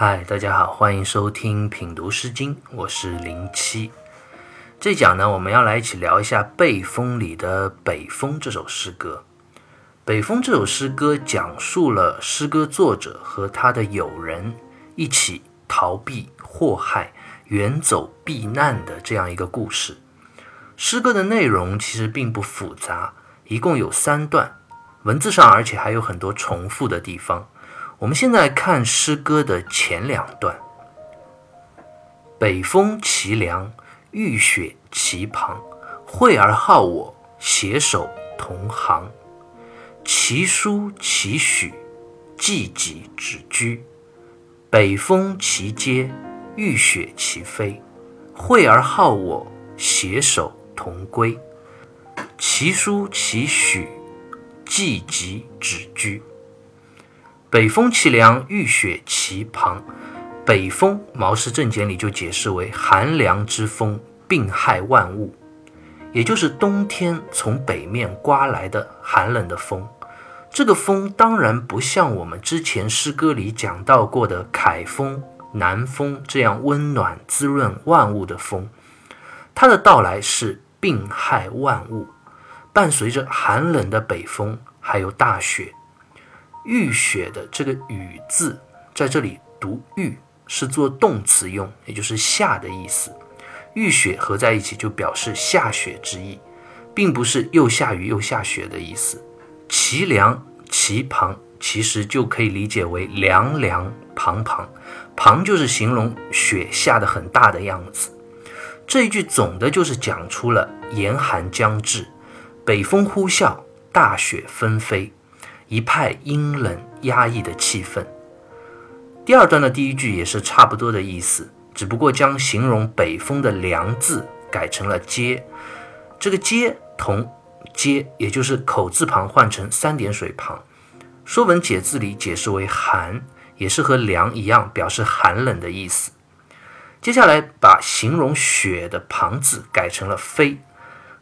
嗨，大家好，欢迎收听品读诗经，我是零七。这讲呢，我们要来一起聊一下《北风》里的《北风》这首诗歌。《北风》这首诗歌讲述了诗歌作者和他的友人一起逃避祸害、远走避难的这样一个故事。诗歌的内容其实并不复杂，一共有三段，文字上而且还有很多重复的地方。我们现在看诗歌的前两段：北风其凉，浴雪其旁。惠而好我，携手同行。其书其许，寂寂止居。北风其嗟，浴雪其飞。惠而好我，携手同归。其书其许，寂寂止居。北风其凉，浴雪其旁。北风，《毛氏正解》里就解释为寒凉之风，病害万物，也就是冬天从北面刮来的寒冷的风。这个风当然不像我们之前诗歌里讲到过的凯风、南风这样温暖滋润万物的风，它的到来是病害万物，伴随着寒冷的北风，还有大雪。浴雪的这个“雨”字在这里读“浴”，是做动词用，也就是下的意思。浴雪合在一起就表示下雪之意，并不是又下雨又下雪的意思。其凉其旁，其实就可以理解为凉凉旁旁，旁就是形容雪下的很大的样子。这一句总的就是讲出了严寒将至，北风呼啸，大雪纷飞。一派阴冷压抑的气氛。第二段的第一句也是差不多的意思，只不过将形容北风的凉字改成了街。这个街同街，也就是口字旁换成三点水旁，《说文解字》里解释为寒，也是和凉一样，表示寒冷的意思。接下来把形容雪的旁字改成了飞。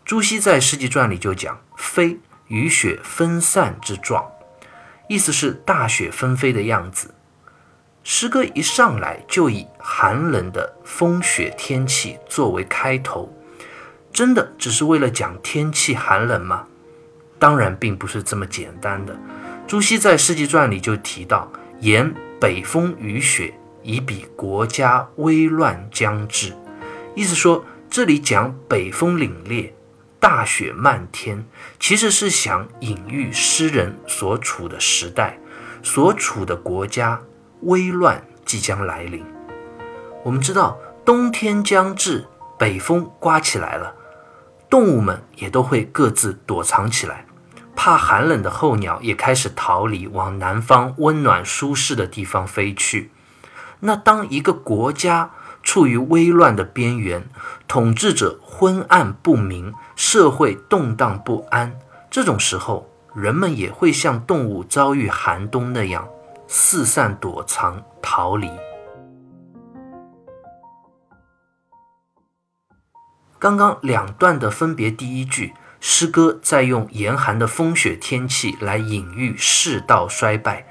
朱熹在《世纪传》里就讲飞雨雪分散之状。意思是大雪纷飞的样子。诗歌一上来就以寒冷的风雪天气作为开头，真的只是为了讲天气寒冷吗？当然并不是这么简单的。朱熹在《世纪传》里就提到：“言北风雨雪，以比国家危乱将至。”意思说，这里讲北风凛冽。大雪漫天，其实是想隐喻诗人所处的时代、所处的国家危乱即将来临。我们知道，冬天将至，北风刮起来了，动物们也都会各自躲藏起来。怕寒冷的候鸟也开始逃离，往南方温暖舒适的地方飞去。那当一个国家处于危乱的边缘，统治者昏暗不明。社会动荡不安，这种时候，人们也会像动物遭遇寒冬那样四散躲藏、逃离。刚刚两段的分别，第一句诗歌在用严寒的风雪天气来隐喻世道衰败、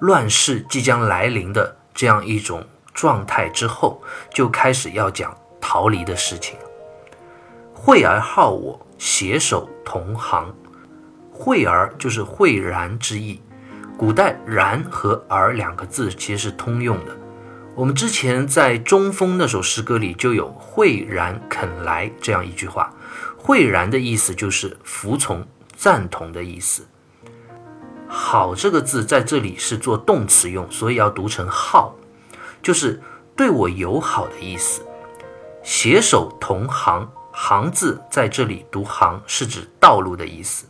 乱世即将来临的这样一种状态之后，就开始要讲逃离的事情。惠而好我，携手同行。惠而就是惠然之意。古代“然”和“而”两个字其实是通用的。我们之前在中风那首诗歌里就有“惠然肯来”这样一句话。惠然的意思就是服从、赞同的意思。好这个字在这里是做动词用，所以要读成好，就是对我友好的意思。携手同行。行字在这里读行是指道路的意思。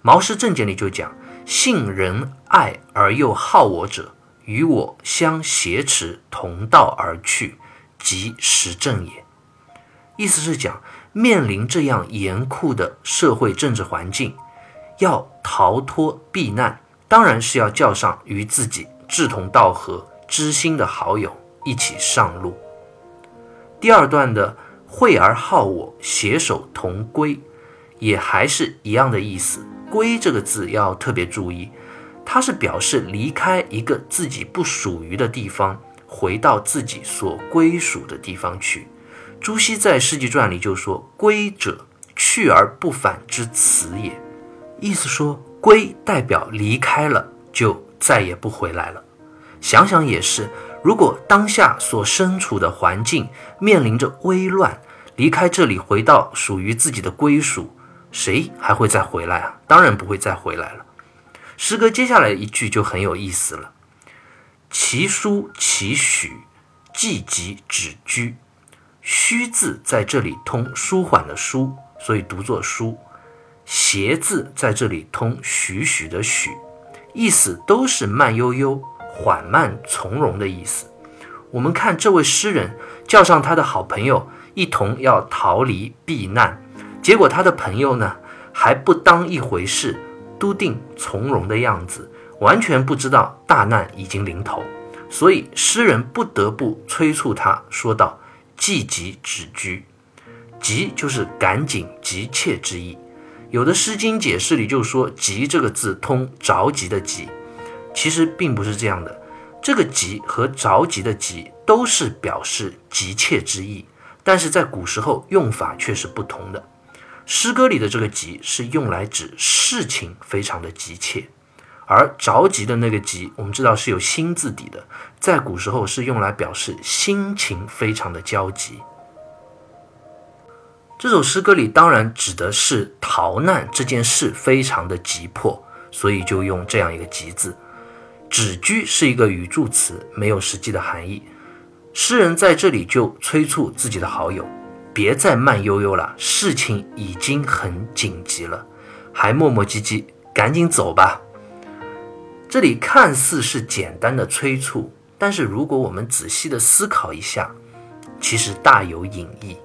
毛氏正解里就讲：信仁爱而又好我者，与我相挟持，同道而去，即实正也。意思是讲，面临这样严酷的社会政治环境，要逃脱避难，当然是要叫上与自己志同道合、知心的好友一起上路。第二段的。惠而好我，携手同归，也还是一样的意思。归这个字要特别注意，它是表示离开一个自己不属于的地方，回到自己所归属的地方去。朱熹在《世纪传》里就说：“归者，去而不返之辞也。”意思说，归代表离开了，就再也不回来了。想想也是，如果当下所身处的环境面临着危乱，离开这里回到属于自己的归属，谁还会再回来啊？当然不会再回来了。诗歌接下来一句就很有意思了：“其舒其许，寂寂止居。”“虚”字在这里通舒缓的“舒”，所以读作“舒”；“斜”字在这里通徐徐的“徐”，意思都是慢悠悠、缓慢从容的意思。我们看这位诗人叫上他的好朋友一同要逃离避难，结果他的朋友呢还不当一回事。笃定从容的样子，完全不知道大难已经临头，所以诗人不得不催促他说道：“既急止居。”急就是赶紧、急切之意。有的《诗经》解释里就说“急”这个字通着急的急，其实并不是这样的。这个“急”和着急的“急”都是表示急切之意，但是在古时候用法却是不同的。诗歌里的这个急是用来指事情非常的急切，而着急的那个急，我们知道是有心字底的，在古时候是用来表示心情非常的焦急。这首诗歌里当然指的是逃难这件事非常的急迫，所以就用这样一个急字。止居是一个语助词，没有实际的含义。诗人在这里就催促自己的好友。别再慢悠悠了，事情已经很紧急了，还磨磨唧唧，赶紧走吧。这里看似是简单的催促，但是如果我们仔细的思考一下，其实大有隐意。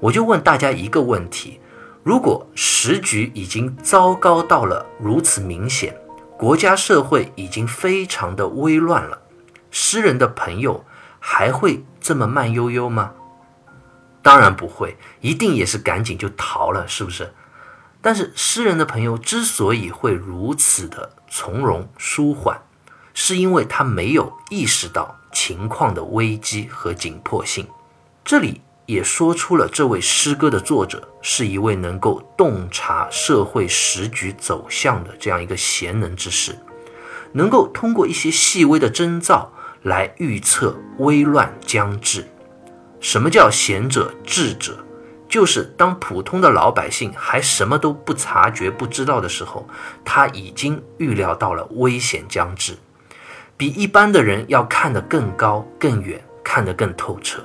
我就问大家一个问题：如果时局已经糟糕到了如此明显，国家社会已经非常的危乱了，诗人的朋友还会这么慢悠悠吗？当然不会，一定也是赶紧就逃了，是不是？但是诗人的朋友之所以会如此的从容舒缓，是因为他没有意识到情况的危机和紧迫性。这里也说出了这位诗歌的作者是一位能够洞察社会时局走向的这样一个贤能之士，能够通过一些细微的征兆来预测危乱将至。什么叫贤者智者？就是当普通的老百姓还什么都不察觉、不知道的时候，他已经预料到了危险将至，比一般的人要看得更高、更远，看得更透彻。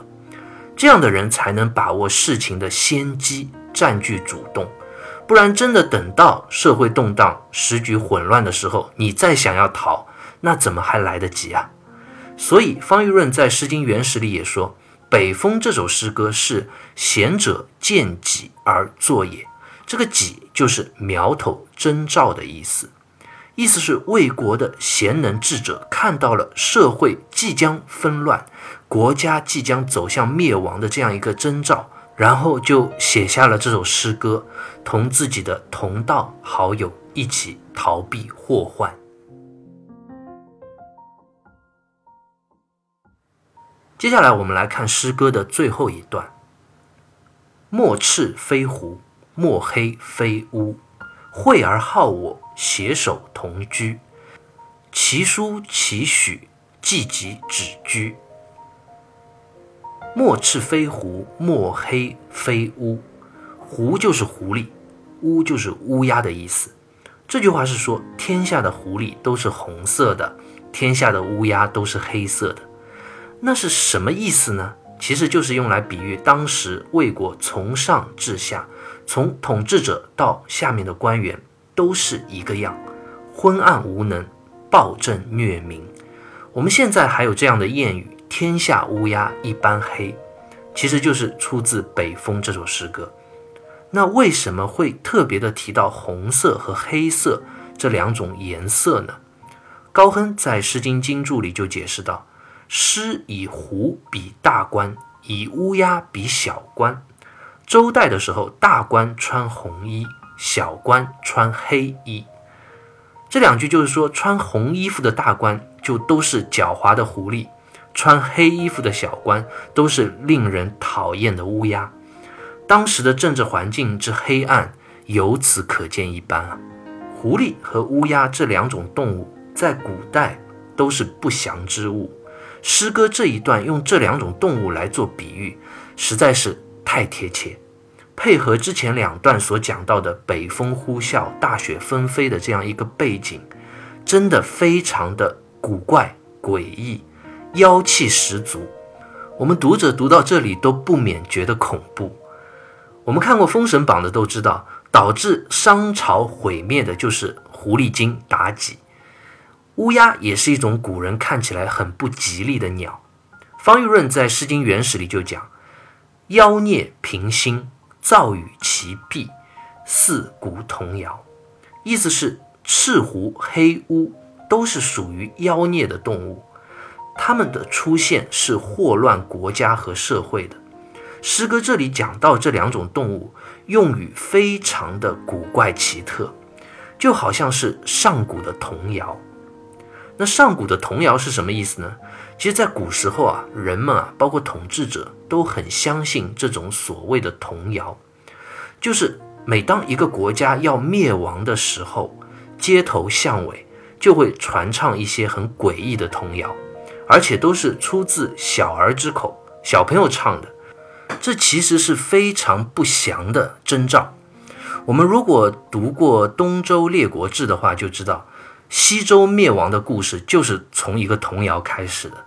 这样的人才能把握事情的先机，占据主动。不然，真的等到社会动荡、时局混乱的时候，你再想要逃，那怎么还来得及啊？所以，方玉润在《诗经原始》里也说。北风这首诗歌是贤者见己而作也，这个己就是苗头征兆的意思，意思是魏国的贤能智者看到了社会即将纷乱，国家即将走向灭亡的这样一个征兆，然后就写下了这首诗歌，同自己的同道好友一起逃避祸患。接下来我们来看诗歌的最后一段：莫赤非胡，莫黑非乌，惠而好我，携手同居。其舒其许，寂寂止居。莫赤非狐，莫黑非乌。狐就是狐狸，乌就是乌鸦的意思。这句话是说，天下的狐狸都是红色的，天下的乌鸦都是黑色的。那是什么意思呢？其实就是用来比喻当时魏国从上至下，从统治者到下面的官员都是一个样，昏暗无能，暴政虐民。我们现在还有这样的谚语：“天下乌鸦一般黑”，其实就是出自《北风》这首诗歌。那为什么会特别的提到红色和黑色这两种颜色呢？高亨在《诗经经注》里就解释道。诗以狐比大官，以乌鸦比小官。周代的时候，大官穿红衣，小官穿黑衣。这两句就是说，穿红衣服的大官就都是狡猾的狐狸，穿黑衣服的小官都是令人讨厌的乌鸦。当时的政治环境之黑暗，由此可见一斑啊！狐狸和乌鸦这两种动物在古代都是不祥之物。诗歌这一段用这两种动物来做比喻，实在是太贴切。配合之前两段所讲到的北风呼啸、大雪纷飞的这样一个背景，真的非常的古怪诡异，妖气十足。我们读者读到这里都不免觉得恐怖。我们看过《封神榜》的都知道，导致商朝毁灭的就是狐狸精妲己。乌鸦也是一种古人看起来很不吉利的鸟。方玉润在《诗经原始》里就讲：“妖孽平心。”造与其弊，似古童谣，意思是赤狐、黑乌都是属于妖孽的动物，他们的出现是祸乱国家和社会的。诗歌这里讲到这两种动物，用语非常的古怪奇特，就好像是上古的童谣。那上古的童谣是什么意思呢？其实，在古时候啊，人们啊，包括统治者，都很相信这种所谓的童谣，就是每当一个国家要灭亡的时候，街头巷尾就会传唱一些很诡异的童谣，而且都是出自小儿之口，小朋友唱的。这其实是非常不祥的征兆。我们如果读过《东周列国志》的话，就知道西周灭亡的故事就是从一个童谣开始的。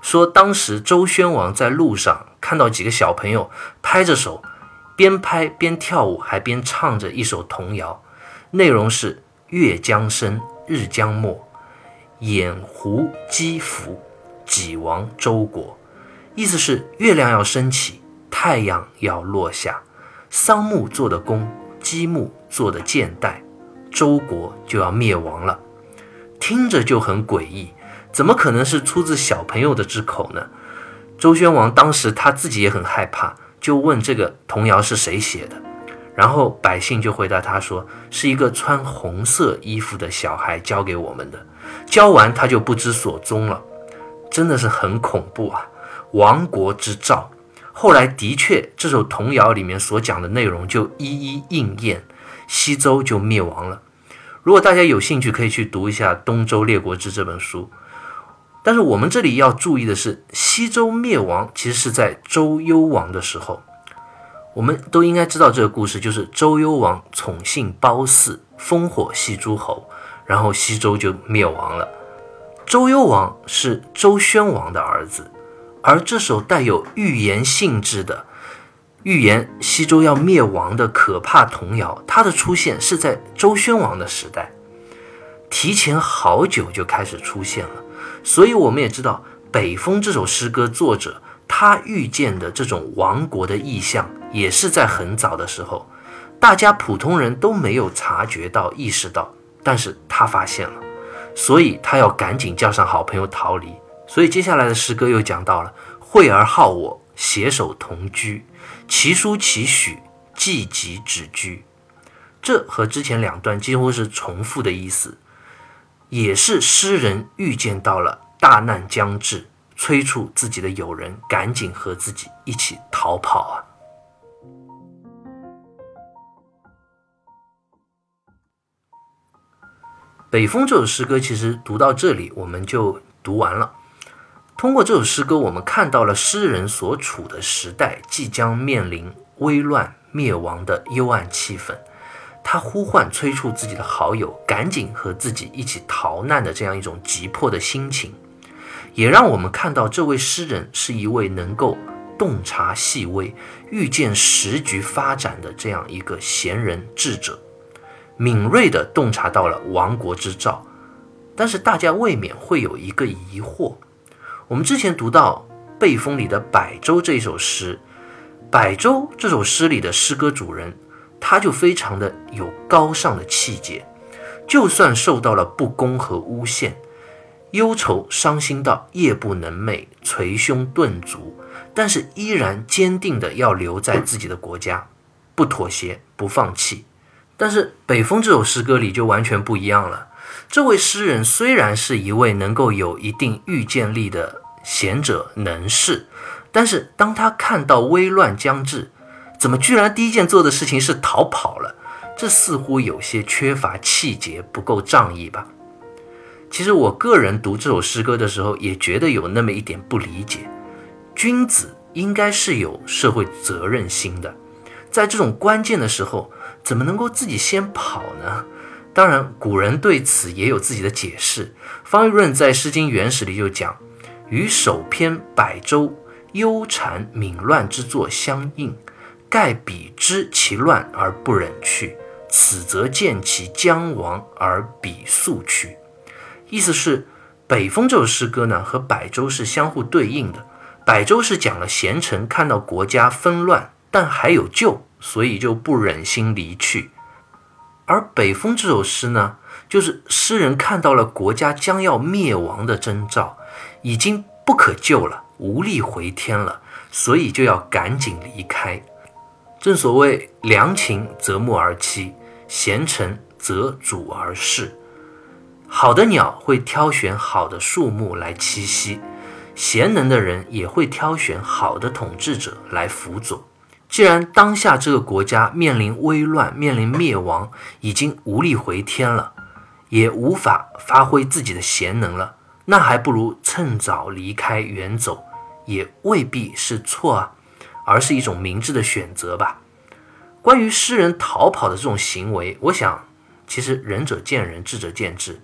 说当时周宣王在路上看到几个小朋友拍着手，边拍边跳舞，还边唱着一首童谣，内容是“月将升，日将没，掩狐击伏，己亡周国”，意思是月亮要升起，太阳要落下，桑木做的弓，积木做的箭袋，周国就要灭亡了，听着就很诡异。怎么可能是出自小朋友的之口呢？周宣王当时他自己也很害怕，就问这个童谣是谁写的，然后百姓就回答他说是一个穿红色衣服的小孩教给我们的，教完他就不知所踪了，真的是很恐怖啊！亡国之兆。后来的确，这首童谣里面所讲的内容就一一应验，西周就灭亡了。如果大家有兴趣，可以去读一下《东周列国志》这本书。但是我们这里要注意的是，西周灭亡其实是在周幽王的时候。我们都应该知道这个故事，就是周幽王宠幸褒姒，烽火戏诸侯，然后西周就灭亡了。周幽王是周宣王的儿子，而这首带有预言性质的、预言西周要灭亡的可怕童谣，它的出现是在周宣王的时代，提前好久就开始出现了。所以我们也知道，《北风》这首诗歌作者他遇见的这种亡国的意象，也是在很早的时候，大家普通人都没有察觉到、意识到，但是他发现了，所以他要赶紧叫上好朋友逃离。所以接下来的诗歌又讲到了“惠而好我，携手同居，其书其许，既己止居”，这和之前两段几乎是重复的意思。也是诗人预见到了大难将至，催促自己的友人赶紧和自己一起逃跑啊！《北风》这首诗歌其实读到这里我们就读完了。通过这首诗歌，我们看到了诗人所处的时代即将面临危乱灭亡的幽暗气氛。他呼唤、催促自己的好友赶紧和自己一起逃难的这样一种急迫的心情，也让我们看到这位诗人是一位能够洞察细微、预见时局发展的这样一个贤人智者，敏锐地洞察到了亡国之兆。但是大家未免会有一个疑惑：我们之前读到《背风》里的百舟这首诗，百舟这首诗里的诗歌主人。他就非常的有高尚的气节，就算受到了不公和诬陷，忧愁伤心到夜不能寐，捶胸顿足，但是依然坚定的要留在自己的国家，不妥协，不放弃。但是《北风》这首诗歌里就完全不一样了。这位诗人虽然是一位能够有一定预见力的贤者能士。但是当他看到危乱将至，怎么居然第一件做的事情是逃跑了？这似乎有些缺乏气节，不够仗义吧？其实我个人读这首诗歌的时候，也觉得有那么一点不理解。君子应该是有社会责任心的，在这种关键的时候，怎么能够自己先跑呢？当然，古人对此也有自己的解释。方玉润在《诗经原始》里就讲：“与首篇百周忧谗敏乱之作相应，盖彼知其乱而不忍去，此则见其将亡而彼速去。”意思是，《北风》这首诗歌呢和百周是相互对应的。百周是讲了贤臣看到国家纷乱，但还有救，所以就不忍心离去；而《北风》这首诗呢，就是诗人看到了国家将要灭亡的征兆，已经不可救了，无力回天了，所以就要赶紧离开。正所谓良禽择木而栖，贤臣择主而事。好的鸟会挑选好的树木来栖息，贤能的人也会挑选好的统治者来辅佐。既然当下这个国家面临危乱、面临灭亡，已经无力回天了，也无法发挥自己的贤能了，那还不如趁早离开远走，也未必是错啊，而是一种明智的选择吧。关于诗人逃跑的这种行为，我想，其实仁者见仁，智者见智。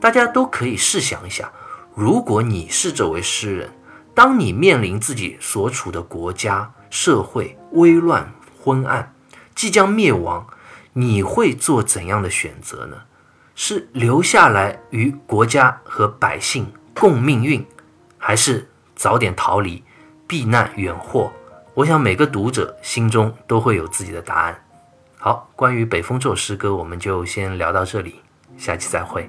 大家都可以试想一下，如果你是这位诗人，当你面临自己所处的国家、社会危乱昏暗，即将灭亡，你会做怎样的选择呢？是留下来与国家和百姓共命运，还是早点逃离，避难远祸？我想每个读者心中都会有自己的答案。好，关于《北风》这首诗歌，我们就先聊到这里，下期再会。